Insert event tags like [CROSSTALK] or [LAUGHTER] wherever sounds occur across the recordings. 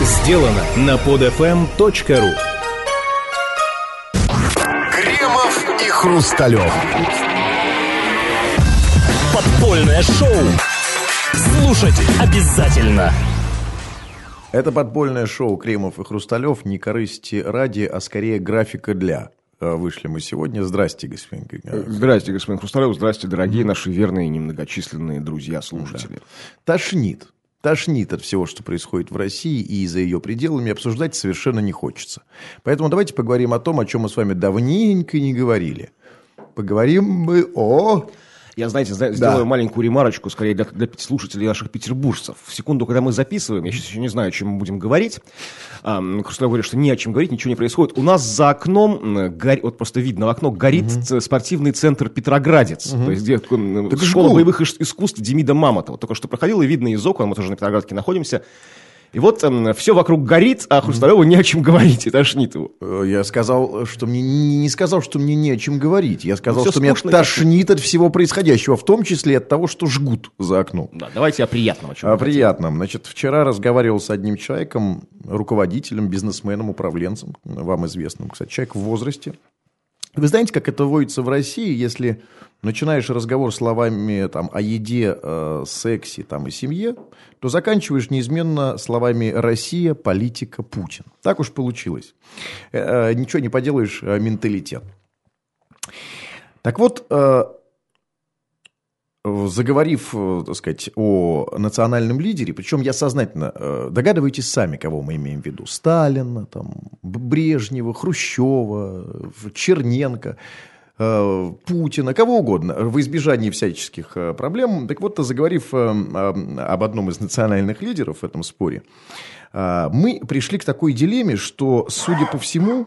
сделано на podfm.ru Кремов и Хрусталев. Подпольное шоу. Слушать обязательно. Это подпольное шоу Кремов и Хрусталев не корысти ради, а скорее графика для. Э, Вышли мы сегодня. Здрасте, господин Григорьевич. Здрасте, господин Хрусталев. Здрасте, дорогие наши верные и немногочисленные друзья-слушатели. Тошнит. Тошнит от всего, что происходит в России и за ее пределами обсуждать совершенно не хочется. Поэтому давайте поговорим о том, о чем мы с вами давненько не говорили. Поговорим мы о... Я, знаете, зна- сделаю маленькую ремарочку, скорее, для, для слушателей наших петербуржцев. В секунду, когда мы записываем, я сейчас еще не знаю, о чем мы будем говорить. А, Хрусталев говорит, что не о чем говорить, ничего не происходит. У нас за окном, гор- вот просто видно, в окно горит ц- спортивный центр Петроградец. То есть, где Так школа жгут. боевых искусств Демида Мамонтова. Только что проходила, и видно из окон, мы тоже на Петроградке находимся. И вот все вокруг горит, а Хрусталеву не о чем говорить, и тошнит его. Э, Я сказал, что мне не, сказал, что мне не о чем говорить. Я сказал, всё что меня тошнит от всего происходящего, в том числе от того, что жгут за окном. Да, давайте о приятном. О чем О приятном. Значит, вчера разговаривал с одним человеком, руководителем, бизнесменом, управленцем, вам известным, кстати, человек в возрасте. Вы знаете, как это водится в России, если начинаешь разговор словами там, о еде, э, сексе там, и семье, то заканчиваешь неизменно словами «Россия», «политика», «Путин». Так уж получилось. Э, э, ничего не поделаешь, э, менталитет. Так вот, э, заговорив, э, так сказать, о национальном лидере, причем я сознательно, э, догадываетесь сами, кого мы имеем в виду, Сталина, там, Брежнева, Хрущева, Черненко, э, Путина, кого угодно, в избежании всяческих проблем. Так вот, заговорив об одном из национальных лидеров в этом споре, мы пришли к такой дилемме, что, судя по всему,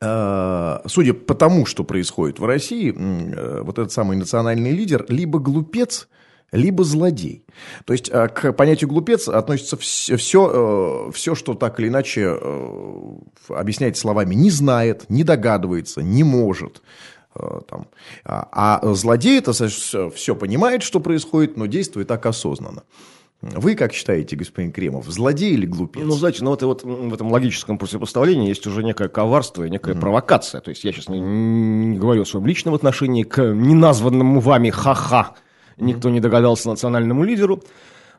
судя по тому, что происходит в России, э, вот этот самый национальный лидер либо глупец, либо злодей. То есть э, к понятию глупец относится все, все, все что так или иначе э, объяснять словами не знает, не догадывается, не может. э, Там. А, а злодей это все понимает, что происходит, но действует так осознанно. Вы как считаете, господин Кремов, злодей или глупец? Ну, знаете, ну, вот вот в этом логическом противопоставлении есть уже некое коварство и некая провокация. То есть я сейчас не, не говорю о своем личном отношении к неназванному вами ха-ха. Никто не догадался национальному лидеру.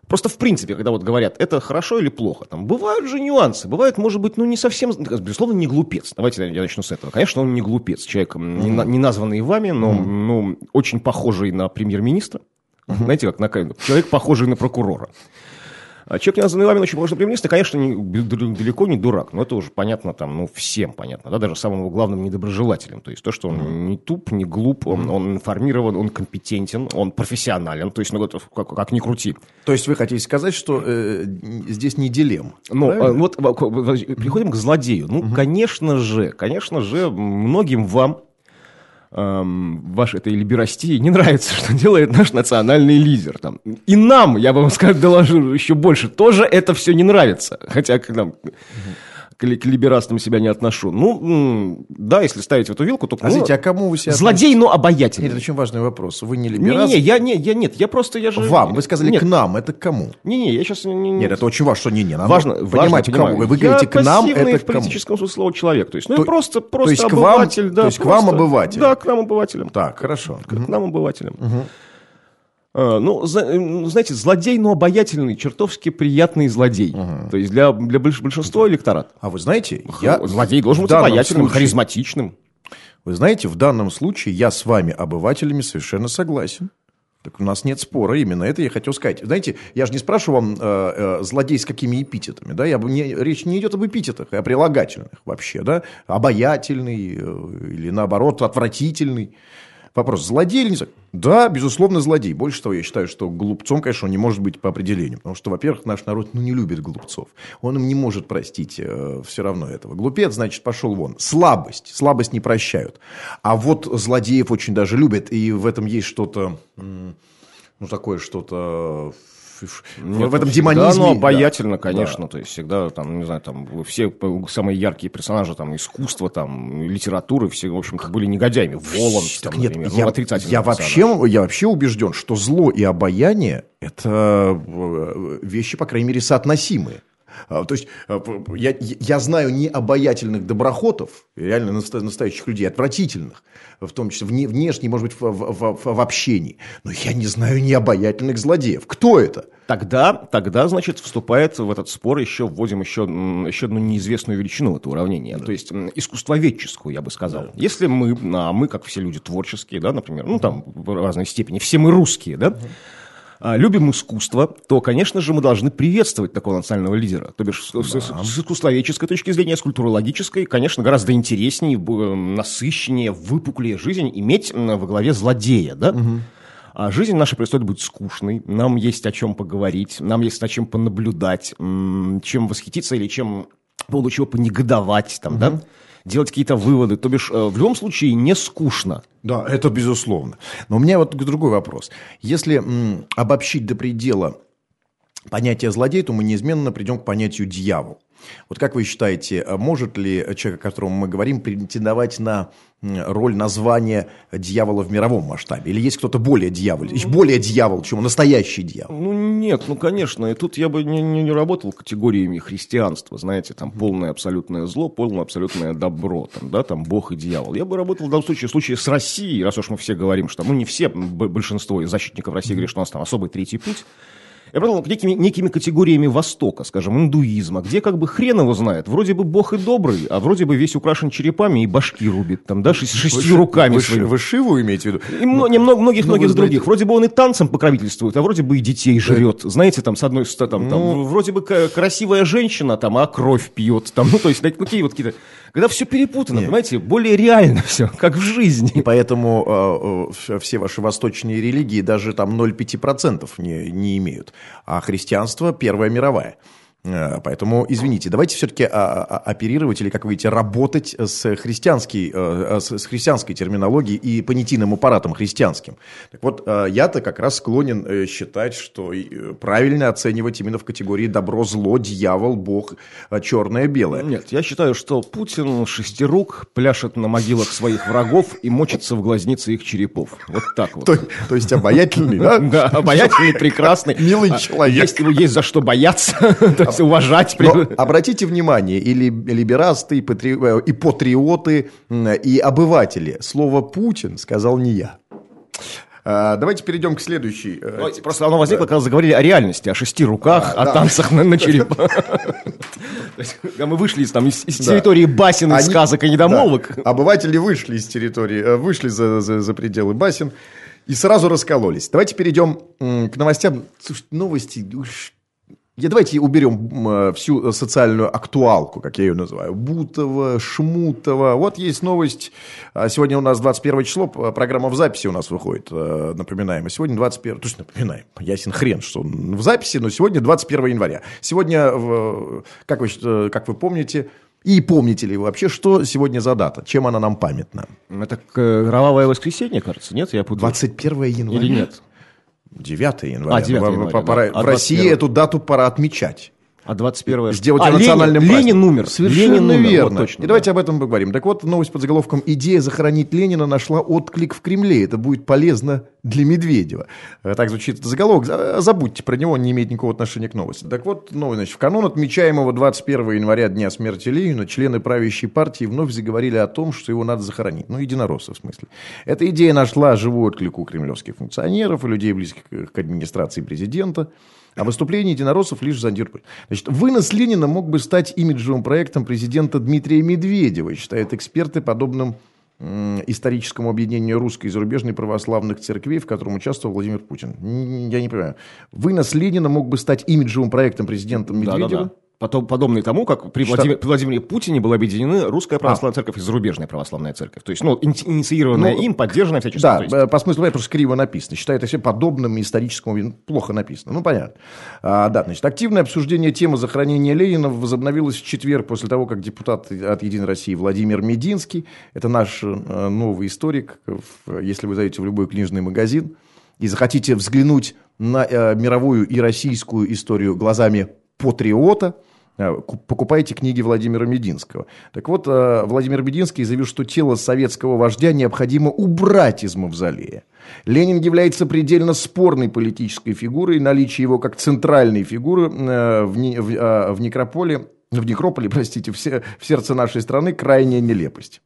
Просто в принципе, когда вот говорят, это хорошо или плохо, там бывают же нюансы. Бывает, может быть, ну не совсем, безусловно, не глупец. Давайте я начну с этого. Конечно, он не глупец. Человек, м, не, не названный вами, но ну, очень похожий на премьер-министра. Знаете, как на. Человек, похожий на прокурора. А человек, не названный вами, очень похож на премьер-министра, конечно, не- далеко не дурак. Но это уже понятно там, ну, всем понятно. Да, даже самым главным недоброжелателем. То есть то, что он не туп, не глуп, он, он информирован, он компетентен, он профессионален. То есть, ну, вот как, как ни крути. То есть вы хотите сказать, что э, здесь не дилемма? Ну, э, вот переходим к злодею. Ну, конечно же, конечно же, многим вам эм, вашей этой либерастии не нравится, [LAUGHS] что делает наш национальный лидер. Там. И нам, я вам сказал, доложу еще больше, тоже это все не нравится. Хотя к нам... К, к либерастам себя не отношу. Ну, да, если ставить в эту вилку, то... ну, Подождите, а кому вы себя злодей, но Нет, обаятельный. это очень важный вопрос. Вы не либерал? Не-не-не, я, не, я нет, я просто, я же... Вам, вы сказали нет, к нам, это к кому? Не-не, я сейчас... Не, Нет, это очень важно, что не, не, надо Важно, понимать, важно, к кому. понимаю. Вы говорите я к нам, это в к кому? политическом смысле слова человек. То есть, ну, То- просто, просто есть к вам- обыватель. да, то есть к вам просто. обыватель? Да, к нам обывателям. Так, хорошо. К нам обывателям. А, Ну, за- ну, знаете, злодей, но обаятельный, чертовски приятный злодей. То есть для, для больш- большинства электорат. А вы знаете, я... Злодей должен быть обаятельным, случае- харизматичным. Вы знаете, в данном случае я с вами, обывателями, совершенно согласен. Так у нас нет спора, именно это я хотел сказать. Знаете, я же не спрашиваю вам, э, э, злодей с какими эпитетами, да, я, бы не, речь не идет об эпитетах, а о прилагательных вообще, да, обаятельный э, или наоборот отвратительный. Вопрос, злодей или не злодей? Да, безусловно, злодей. Больше того, я считаю, что глупцом, конечно, он не может быть по определению. Потому что, во-первых, наш народ ну, не любит глупцов. Он им не может простить э, все равно этого. Глупец, значит, пошел вон. Слабость. Слабость не прощают. А вот злодеев очень даже любят. И в этом есть что-то, ну, такое что-то... в- в, этом демонизме. Да, ну, да. обаятельно, Да. конечно. То есть всегда там, не знаю, там все самые яркие персонажи там искусства, там литературы, все, в общем-то, были негодяями. Воланд, Так там, нет, например, я, ну, отрицательный я, персонаж. вообще, я вообще убежден, что зло и обаяние – это э, вещи, по крайней мере, соотносимые. А, То есть а, я, я знаю не обаятельных доброхотов, реально настоящих людей, отвратительных, в том числе вне- внешне, может быть, в, в- в- в общении, но я не знаю не обаятельных злодеев. Кто это? Тогда, тогда, значит, вступает в этот спор еще, вводим еще, еще одну неизвестную величину этого уравнения, то есть искусствоведческую, я бы сказал. Если мы, а мы, как все люди творческие, да, например, ну там в разной степени, все мы русские, да, а, любим искусство, то, конечно же, мы должны приветствовать такого национального лидера. То бишь, с, с- с искусствоведческой точки зрения, с культурологической, конечно, гораздо интереснее, б- насыщеннее, выпуклее жизнь иметь во главе злодея, да? А жизнь наша происходит быть скучной, нам есть о чем поговорить, нам есть о чем понаблюдать, чем восхититься или чем по поводу чего понегодовать, там, да? Делать какие-то выводы. То бишь, э, в любом случае, не скучно. Да, это безусловно. Но у меня вот другой вопрос. Если м, обобщить до предела понятие злодей, то мы неизменно придем к понятию дьявол. Вот как вы считаете, а может ли человек, о котором мы говорим, претендовать на роль названия дьявола в мировом масштабе? Или есть кто-то более дьявол, более дьявол, чем настоящий дьявол? Ну, нет, ну, конечно, и тут я бы не, не, не работал категориями христианства, знаете, там полное абсолютное зло, полное абсолютное добро, там, да, там Бог и дьявол. Я бы работал в данном случае, в случае с Россией, раз уж мы все говорим, что, ну, не все, большинство защитников России говорят, что у нас там особый третий путь, я работал некими, некими категориями Востока, скажем, индуизма, где как бы хрен его знает. Вроде бы Бог и добрый, а вроде бы весь украшен черепами и башки рубит, там, да, шесть- шестью руками Вы, своими. вы Шиву имеете в виду? И мно- немного, многих, ну, вы многих знаете- других. Вроде бы он и танцем покровительствует, а вроде бы и детей жрет. Знаете, там, с одной стороны, там, там, Ну. вроде бы красивая женщина, там, а кровь пьет. Там, ну, то есть, такие вот какие-то... Когда все перепутано, Нет. понимаете, более реально все, как в И жизни. поэтому э, э, все ваши восточные религии даже там 0,5% не, не имеют. А христианство Первая мировая. Э, Поэтому, извините, давайте все-таки оперировать или, как вы видите, работать с, христианской, э, с, с христианской терминологией и понятийным аппаратом христианским. Так вот, э, я-то как раз склонен э, считать, что э, правильно оценивать именно в категории добро, зло, дьявол, бог, э, черное, белое. Нет, я считаю, что Путин шестирук пляшет на могилах своих врагов и мочится в глазницы их черепов. Вот так вот. То, то есть обаятельный, да? Да, обаятельный, прекрасный. Милый А, человек. Есть за что бояться, уважать. Но [LAUGHS] обратите внимание, и ли- либерасты, и, патри- э, и патриоты, и обыватели. Слово «Путин» сказал не я. А, Давайте перейдем к следующей. э, Ну, Просто оно возникло, когда заговорили о реальности, о шести руках, Да, о да. танцах на, на черепах. [LAUGHS] Когда мы вышли из, там, из, из Да. территории басен, Они- сказок и недомолвок. Да. Обыватели вышли из территории, э, вышли за, за- за пределы басен и сразу раскололись. Давайте перейдем к новостям. Слушайте, новости... Я, давайте уберем э, всю социальную актуалку, как я ее называю. Бутова, Шмутова. Вот есть новость. А, Сегодня у нас 21 число, п- программа в записи у нас выходит, э, напоминаем. И сегодня 21... То есть напоминаем, ясен хрен, что он в записи, но сегодня 21 января. Сегодня, как вы, э, как вы помните, и помните ли вы вообще, что сегодня за дата? Чем она нам памятна? Это э, кровавое воскресенье, кажется, нет? Я путаю. 21 января? Или нет? 9 января. А, 9 В- января, пора- да. А В России 21? эту дату пора отмечать. А 21 Сделать а, национальным Ленин, праздником. Ленин умер. Совершенно Ленин умер, верно. вот точно, И давайте да. об этом поговорим. Так вот, новость под заголовком «Идея захоронить Ленина нашла отклик в Кремле. Это будет полезно для Медведева». Э, Так звучит заголовок. За- Забудьте про него, он не имеет никакого отношения к новости. Так вот, новость, значит, в канун отмечаемого 21 января Дня смерти Ленина члены правящей партии вновь заговорили о том, что его надо захоронить. Ну, единороссы, в смысле. Эта идея нашла живой отклик у кремлевских функционеров и людей, близких к администрации президента. А выступление единороссов лишь зондир. Значит, вынос Ленина мог бы стать имиджевым проектом президента Дмитрия Медведева, считают эксперты, подобным историческому объединению русской и зарубежной православных церквей, в котором участвовал Владимир Путин. Я не понимаю. Вынос Ленина мог бы стать имиджевым проектом президента Медведева? Да-да-да. Потом, подобный тому, как при Что- Владимире, при Владимире Путине были объединены русская православная церковь и зарубежная православная церковь. То есть, ну, ини- инициированная Ну, им, поддержанная всячески. Да, есть- э, по смыслу, это просто криво написано. Считают это все подобным историческому, плохо написано. Ну, понятно. А, да, значит, активное обсуждение темы захоронения Ленина возобновилось в четверг после того, как депутат от «Единой России» Владимир Мединский, это наш э, новый историк, если вы зайдете в любой книжный магазин и захотите взглянуть на э, мировую и российскую историю глазами патриота, э, ку- покупайте книги Владимира Мединского. Так вот, э, Владимир Мединский заявил, что тело советского вождя необходимо убрать из мавзолея. Ленин является предельно спорной политической фигурой, наличие его как центральной фигуры э, в, не- в, некрополе, в некрополе, [LAUGHS] простите, в сердце нашей страны крайняя нелепость.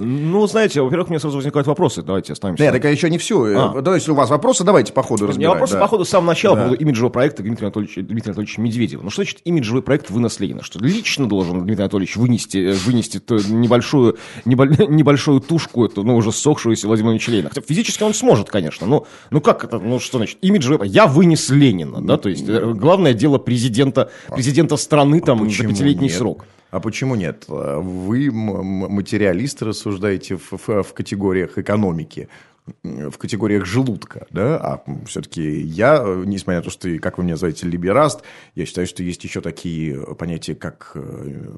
Ну, знаете, во-первых, у меня сразу возникают вопросы. Давайте остановимся. Нет, так еще не все. А. Да, если у вас вопросы, давайте по ходу У меня разбирать. вопрос, да. по ходу, с самого начала Да. по поводу имиджевого проекта Дмитрия Анатольевича, Дмитрия Анатольевича Медведева. Ну, что значит имиджевый проект «Вынос Ленина»? Что лично должен Дмитрий Анатольевич вынести, э, вынести ту небольшую, небо- [LAUGHS] небольшую тушку, эту, ну, уже ссохшуюся Владимира Ильича Ленина? Хотя физически он сможет, конечно. Но, ну, как это? Ну, что значит? Имиджевый. Я вынес Ленина, да? То есть, э, главное дело президента, президента страны там за Почему пятилетний нет? срок. А почему нет? Вы материалисты рассуждаете в, в- в категориях экономики, в категориях желудка, да? А все-таки я, несмотря на то, что, как вы меня называете, либераст, я считаю, что есть еще такие понятия, как, э,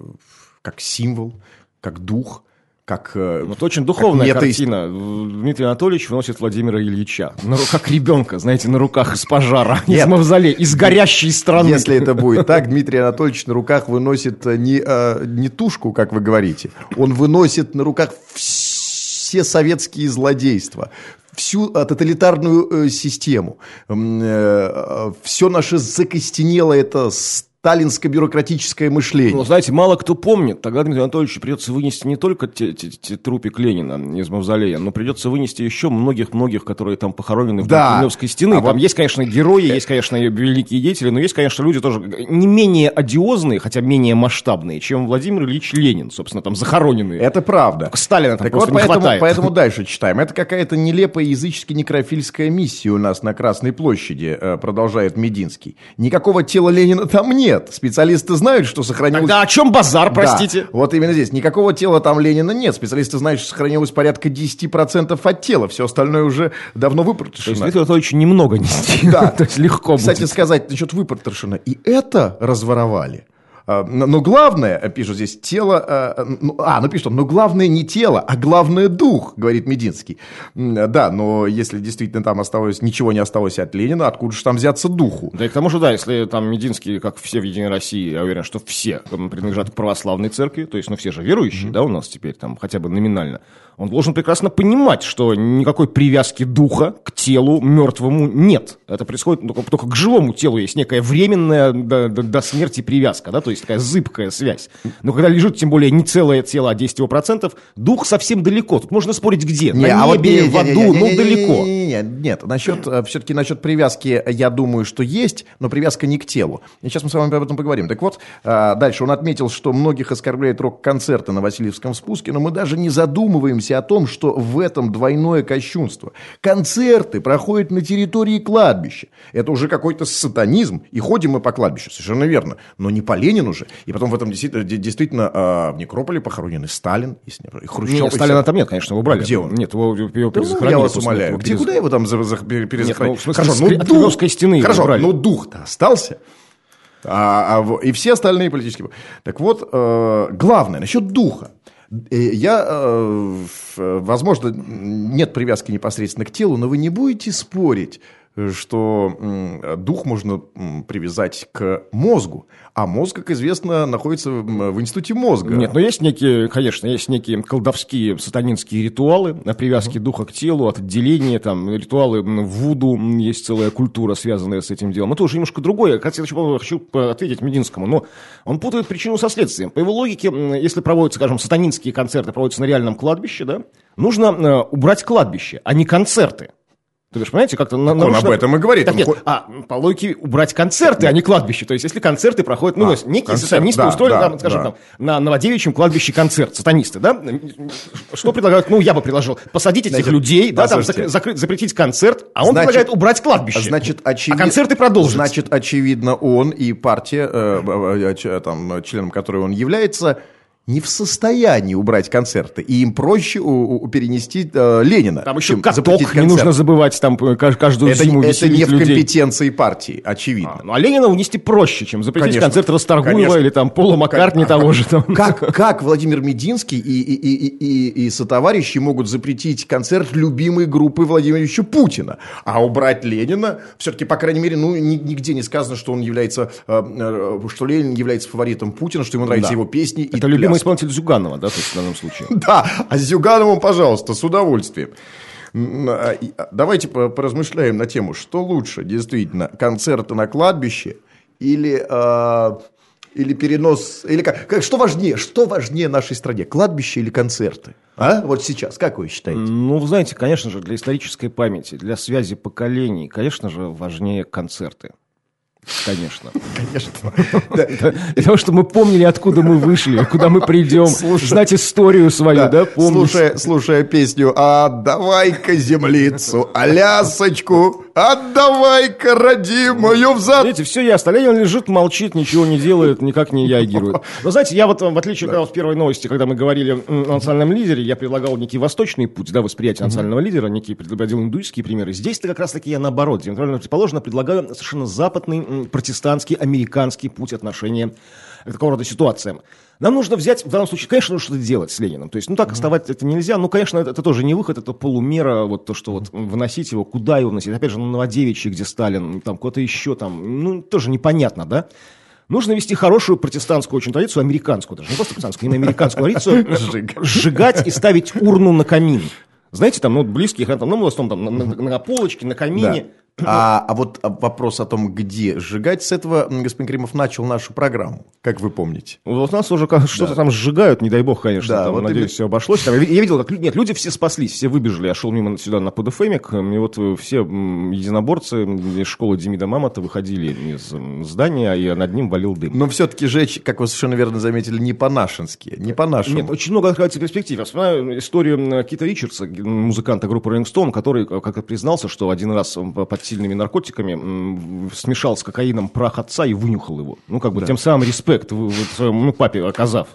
как символ, как дух, как... э, Вот очень духовная как метаис- картина. Дмитрий Анатольевич выносит Владимира Ильича. На как ребенка, знаете, на руках из пожара, из Нет. мавзолея, из горящей страны. Если это будет так, Дмитрий Анатольевич на руках выносит э, не, э, не тушку, как вы говорите, он выносит на руках все советские злодейства, всю тоталитарную систему, все наше закостенело это сталинско-бюрократическое мышление. Ну, знаете, мало кто помнит, тогда Дмитрию Анатольевичу придется вынести не только те, те- те трупик Ленина из мавзолея, но придется вынести еще многих-многих, которые там похоронены в Да. Кремлевской стены. А там вот- есть, конечно, герои, есть, конечно, великие деятели, но есть, конечно, люди тоже не менее одиозные, хотя менее масштабные, чем Владимир Ильич Ленин, собственно, там захороненные. Это правда. Только Сталина там Так просто вот, не поэтому, хватает. поэтому дальше читаем. Это какая-то нелепая язычески-некрофильская миссия у нас на Красной площади, э, продолжает Мединский. Никакого тела Ленина там нет. Специалисты знают, что сохранилось... Тогда о чем базар, Да, простите? вот именно здесь. Никакого тела там Ленина нет. Специалисты знают, что сохранилось порядка 10% от тела. Все остальное уже давно То есть выпотрошено. Дмитрию Анатольевичу немного нести. Да. [LAUGHS] То есть легко Кстати будет. сказать, насчет выпотрошено. И это разворовали. А, Но но главное, э, пишут здесь, тело... э, ну, А, ну пишут, он, но главное не тело, а главное дух, говорит Мединский. Да, но если действительно там осталось, ничего не осталось от Ленина, откуда же там взяться духу? Да и к тому же, да, если там Мединский, как все в Единой России, я уверен, что все принадлежат к православной церкви, то есть, ну, все же верующие, да, у нас теперь там хотя бы номинально, он должен прекрасно понимать, что никакой привязки духа к телу мертвому нет. Это происходит только, только к живому телу есть некая временная до, до- до смерти привязка, да, то есть такая зыбкая связь. Но когда лежит, тем более, не целое тело, а 10 его процентов, дух совсем далеко. Тут можно спорить где? Не, На а вот небе, не- в аду, не- не- ну, далеко. не- не- не- Нет, насчет, все-таки насчет привязки, я думаю, что есть, но привязка не к телу. И сейчас мы с вами об этом поговорим. Так вот, а, дальше он отметил, что многих оскорбляет рок-концерты на Васильевском спуске, но мы даже не задумываемся о том, что в этом двойное кощунство. Концерты проходят на территории кладбища. Это уже какой-то сатанизм. И ходим мы по кладбищу, совершенно верно. Но не по Ленину же. И потом в этом действительно, действительно а, в некрополе похоронены Сталин, не- и Хрущев. Нет, и Сталина все. там нет, конечно, его убрали. Где он? Нет, его, его Да ну, перезахоронили я вас умоляю. Где, куда его там за- перезахоронили? ну, смысле, Хорошо, ну от дух. Стены Хорошо, убрали. ну дух-то остался. А, а и все остальные политические. Так вот, э, главное, насчет духа. Э, Я, э, в- возможно, нет привязки непосредственно к телу, но вы не будете спорить, э, что дух можно привязать к мозгу, а мозг, как известно, находится в институте мозга. Нет, но есть некие, конечно, есть некие колдовские сатанинские ритуалы на привязке духа к телу, от отделения, там, ритуалы вуду, есть целая культура, связанная с этим делом. Это уже немножко другое. Кстати, я хочу, ответить Мединскому, но он путает причину со следствием. По его логике, если проводятся, скажем, сатанинские концерты, проводятся на реальном кладбище, да, нужно э, убрать кладбище, а не концерты. То есть, понимаете, как-то... на- он нарушено- об этом и говорит. Так Он нет, хо- а по логике убрать концерты, а не кладбище. То есть, если концерты проходят, ну, А, то есть, некие концерт, сатанисты да, устроили, да, там, скажем, да. там, на Новодевичьем кладбище концерт, сатанисты, да? Что предлагают? Ну, я бы предложил посадить этих Значит, людей, да, там, закры- закрыть, запретить концерт, а он Значит- предлагает убрать кладбище. Значит, очевидно, А концерты продолжатся. Значит, очевидно, он и партия, э, э, э, ч- там, членом которой он является, не в состоянии убрать концерты, и им проще у, у, перенести э, Ленина. Там еще каток, не концерт. нужно забывать, там э, кажд- каждую Это, зиму это не в людей. компетенции партии, очевидно. А, ну, а Ленина унести проще, чем запретить Конечно. концерт Расторгуева Конечно. или там Пола Маккартни А того же. Там. [LAUGHS] Как, как Владимир Мединский и, и, и, и, и, и сотоварищи могут запретить концерт любимой группы Владимира Ильича Путина, а убрать Ленина, все-таки, по крайней мере, ну, ни- нигде не сказано, что он является, э, э, что Ленин является фаворитом Путина, что ему нравятся Да. его песни и Это любимый пляски. исполнитель Зюганова, да, то есть в данном случае. [LAUGHS] Да, а с Зюгановым, пожалуйста, с удовольствием. А, а, Давайте по- поразмышляем на тему, что лучше, действительно, концерты на кладбище или, а, или перенос, или как, как- что важнее, что важнее нашей стране, кладбище или концерты? А? Вот сейчас, как вы считаете? Ну, вы знаете, конечно же, для исторической памяти, для связи поколений, конечно же, важнее концерты. Конечно. Конечно. Для того, чтобы мы помнили, откуда мы вышли, куда мы придем, знать историю свою, да, слушая, слушая песню «Отдавай-ка землицу, алясочку, отдавай-ка родимую взад...» Видите, все ясно. Ленин лежит, молчит, ничего не делает, никак не реагирует. Но знаете, я вот, в отличие от в первой новости, когда мы говорили о национальном лидере, я предлагал некий восточный путь, да, восприятие национального лидера, некие приводил индуистские примеры. Здесь-то как раз-таки я наоборот, диаметрально предположено, предлагаю совершенно западный, протестантский, американский путь отношения к такого рода ситуациям. Нам нужно взять, в данном случае, конечно, нужно что-то делать с Лениным. То есть, ну так оставать это нельзя. Ну, конечно, это, это тоже не выход, это полумера, вот то, что вот выносить его, куда его вносить. Опять же, на Новодевичье, где Сталин, там куда-то еще там, ну, тоже непонятно, да? Нужно вести хорошую протестантскую очень традицию, американскую даже, не просто протестантскую, именно американскую традицию, [LAUGHS] сжигать и ставить урну на камин. Знаете, там, ну, близких, там, ну, в основном, там, на, на- на полочке, на камине. А, а вот вопрос о том, где сжигать, с этого господин Кремов начал нашу программу, как вы помните. Вот у нас уже как- что-то там сжигают, не дай бог, конечно. Да, там, вот надеюсь, именно. все обошлось. Там, я, ви- я видел, как люди, нет, люди все спаслись, все выбежали. Я шел мимо сюда на ПДФМик, и вот э, все единоборцы из школы Демида Мамонта выходили из здания, и над ним валил дым. Но все-таки жечь, как вы совершенно верно заметили, не по-нашенски, не по-нашему. Нет, очень много открывается перспектив. Я вспоминаю историю м, Кита Ричардса, музыканта группы Rolling Stone, который э, как-то признался, что один раз он под сильными наркотиками смешал с кокаином прах отца и вынюхал его. Ну, как бы тем самым респект вы- своему ну, папе оказав.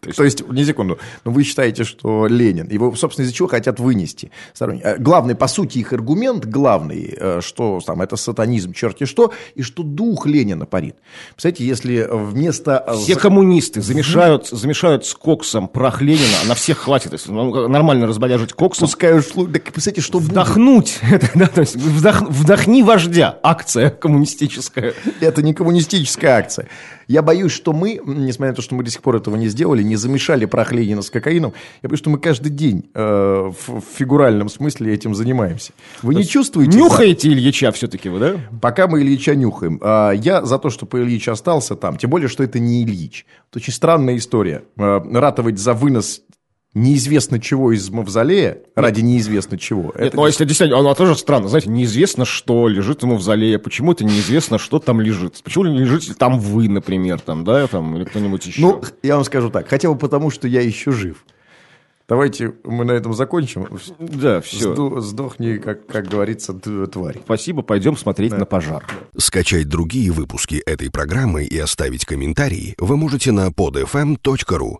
То есть, не секунду, но вы считаете, что Ленин, его, собственно, из-за чего хотят вынести? А Главный, по сути, их аргумент главный, э, что там, это сатанизм, черти что, и что дух Ленина парит. Представляете, если вместо... э, Все коммунисты замешают, замешают с коксом прах Ленина, на всех хватит. Если ну, нормально разбодяжить коксом. Пускай уж... Так, представляете, что? Вдохнуть. [LAUGHS] Это, да, то есть вдох- вдохни вождя. Акция коммунистическая. Это не коммунистическая акция. Я боюсь, что мы, несмотря на то, что мы до сих пор этого не сделали, не замешали прах Ленина с кокаином, я боюсь, что мы каждый день э, в, в фигуральном смысле этим занимаемся. Вы не чувствуете? Нюхаете Ильича все-таки вы, да? Пока мы Ильича нюхаем. А, Я за то, чтобы Ильич остался там. Тем более, что это не Ильич. Это очень странная история. А, Ратовать за вынос неизвестно чего из мавзолея ради неизвестно чего. Нет, Это ну а если действительно, оно тоже странно, знаете, неизвестно, что лежит ему в зале, почему это неизвестно, что там лежит. Почему не лежите там вы, например, там, да, там, или кто-нибудь еще. Ну, я вам скажу так. Хотя бы потому, что я еще жив. Давайте мы на этом закончим. да, все. Сду- Сдохни, как, как говорится, тварь. Спасибо, пойдем смотреть на пожар. Скачать другие выпуски этой программы и оставить комментарии вы можете на podfm.ru.